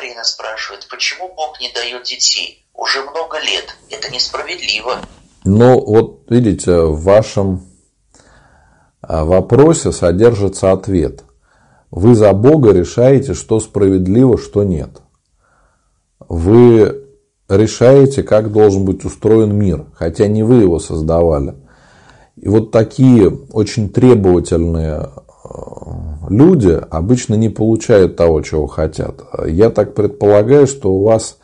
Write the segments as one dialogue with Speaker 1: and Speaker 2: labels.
Speaker 1: Марина спрашивает, почему Бог не дает детей? Уже много лет. Это несправедливо.
Speaker 2: Ну, вот видите, в вашем а, вопросе содержится ответ. Вы за Бога решаете, что справедливо, что нет. Вы решаете, как должен быть устроен мир, хотя не вы его создавали. И вот такие очень требовательные люди обычно не получают того, чего хотят. Я так предполагаю, что у вас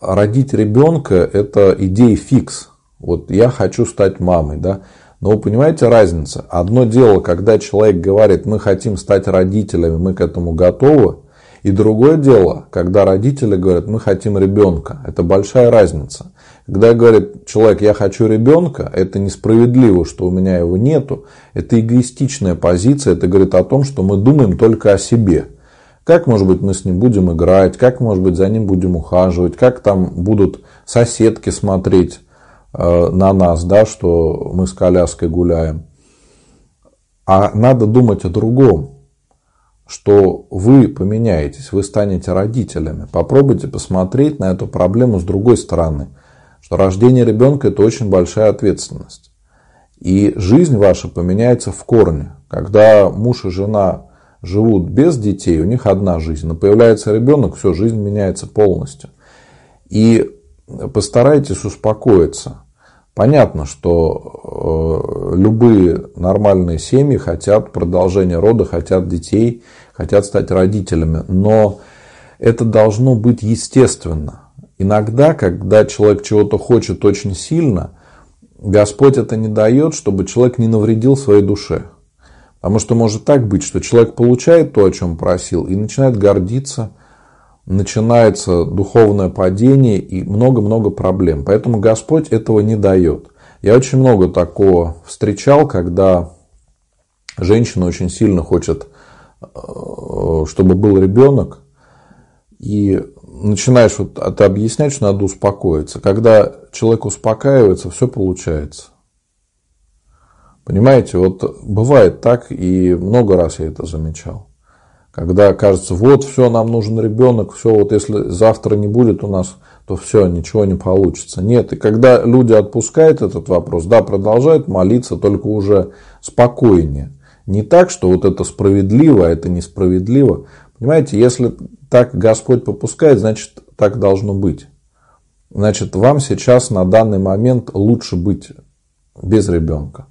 Speaker 2: родить ребенка – это идея фикс. Вот я хочу стать мамой, да. Но вы понимаете разницу? Одно дело, когда человек говорит, мы хотим стать родителями, мы к этому готовы. И другое дело, когда родители говорят, мы хотим ребенка. Это большая разница. Когда говорит человек, я хочу ребенка, это несправедливо, что у меня его нету. Это эгоистичная позиция, это говорит о том, что мы думаем только о себе. Как, может быть, мы с ним будем играть, как, может быть, за ним будем ухаживать, как там будут соседки смотреть э, на нас, да, что мы с коляской гуляем. А надо думать о другом, что вы поменяетесь, вы станете родителями. Попробуйте посмотреть на эту проблему с другой стороны – что рождение ребенка – это очень большая ответственность. И жизнь ваша поменяется в корне. Когда муж и жена живут без детей, у них одна жизнь. Но появляется ребенок, все, жизнь меняется полностью. И постарайтесь успокоиться. Понятно, что э, любые нормальные семьи хотят продолжения рода, хотят детей, хотят стать родителями. Но это должно быть естественно. Иногда, когда человек чего-то хочет очень сильно, Господь это не дает, чтобы человек не навредил своей душе. Потому что может так быть, что человек получает то, о чем просил, и начинает гордиться, начинается духовное падение и много-много проблем. Поэтому Господь этого не дает. Я очень много такого встречал, когда женщина очень сильно хочет, э, чтобы был ребенок, и начинаешь вот это объяснять, что надо успокоиться. Когда человек успокаивается, все получается. Понимаете, вот бывает так, и много раз я это замечал. Когда кажется, вот все, нам нужен ребенок, все, вот если завтра не будет у нас, то все, ничего не получится. Нет, и когда люди отпускают этот вопрос, да, продолжают молиться, только уже спокойнее. Не так, что вот это справедливо, а это несправедливо. Понимаете, если так Господь попускает, значит, так должно быть. Значит, вам сейчас на данный момент лучше быть без ребенка.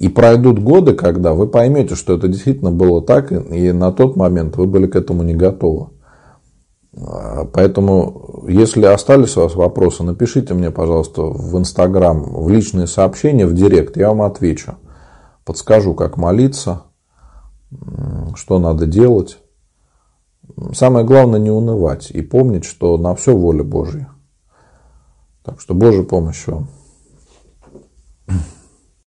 Speaker 2: И пройдут годы, когда вы поймете, что это действительно было так, и на тот момент вы были к этому не готовы. Поэтому, если остались у вас вопросы, напишите мне, пожалуйста, в Инстаграм, в личные сообщения, в Директ, я вам отвечу. Подскажу, как молиться, что надо делать. Самое главное не унывать и помнить, что на все воля Божья. Так что Божья помощь вам.